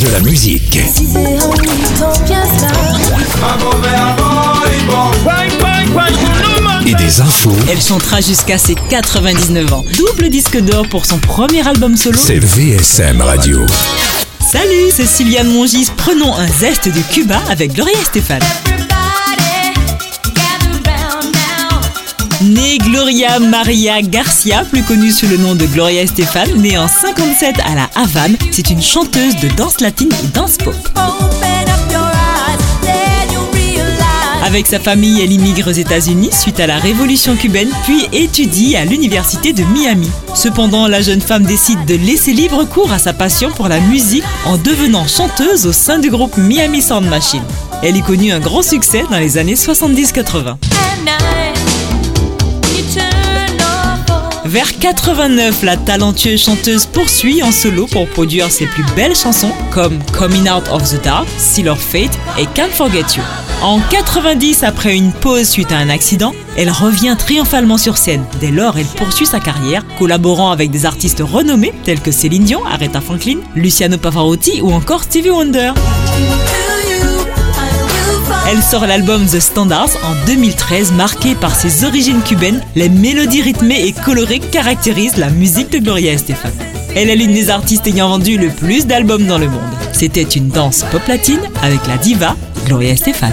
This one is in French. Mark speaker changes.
Speaker 1: De la musique. Et des infos.
Speaker 2: Elle chantera jusqu'à ses 99 ans. Double disque d'or pour son premier album solo.
Speaker 1: C'est VSM Radio.
Speaker 2: Salut, c'est Sylviane Mongis. Prenons un zeste de Cuba avec Gloria Estefan. Née Gloria Maria Garcia, plus connue sous le nom de Gloria Estefan, née en 57 à la Havane, c'est une chanteuse de danse latine et danse pop. Avec sa famille, elle immigre aux États-Unis suite à la révolution cubaine, puis étudie à l'université de Miami. Cependant, la jeune femme décide de laisser libre cours à sa passion pour la musique en devenant chanteuse au sein du groupe Miami Sound Machine. Elle y connut un grand succès dans les années 70-80. Vers 89, la talentueuse chanteuse poursuit en solo pour produire ses plus belles chansons comme Coming Out of the Dark, Seal of Fate et Can't Forget You. En 90, après une pause suite à un accident, elle revient triomphalement sur scène. Dès lors, elle poursuit sa carrière, collaborant avec des artistes renommés tels que Céline Dion, Aretha Franklin, Luciano Pavarotti ou encore Stevie Wonder. Elle sort l'album The Standards en 2013, marqué par ses origines cubaines. Les mélodies rythmées et colorées caractérisent la musique de Gloria Estefan. Elle est l'une des artistes ayant vendu le plus d'albums dans le monde. C'était une danse pop latine avec la diva Gloria Estefan.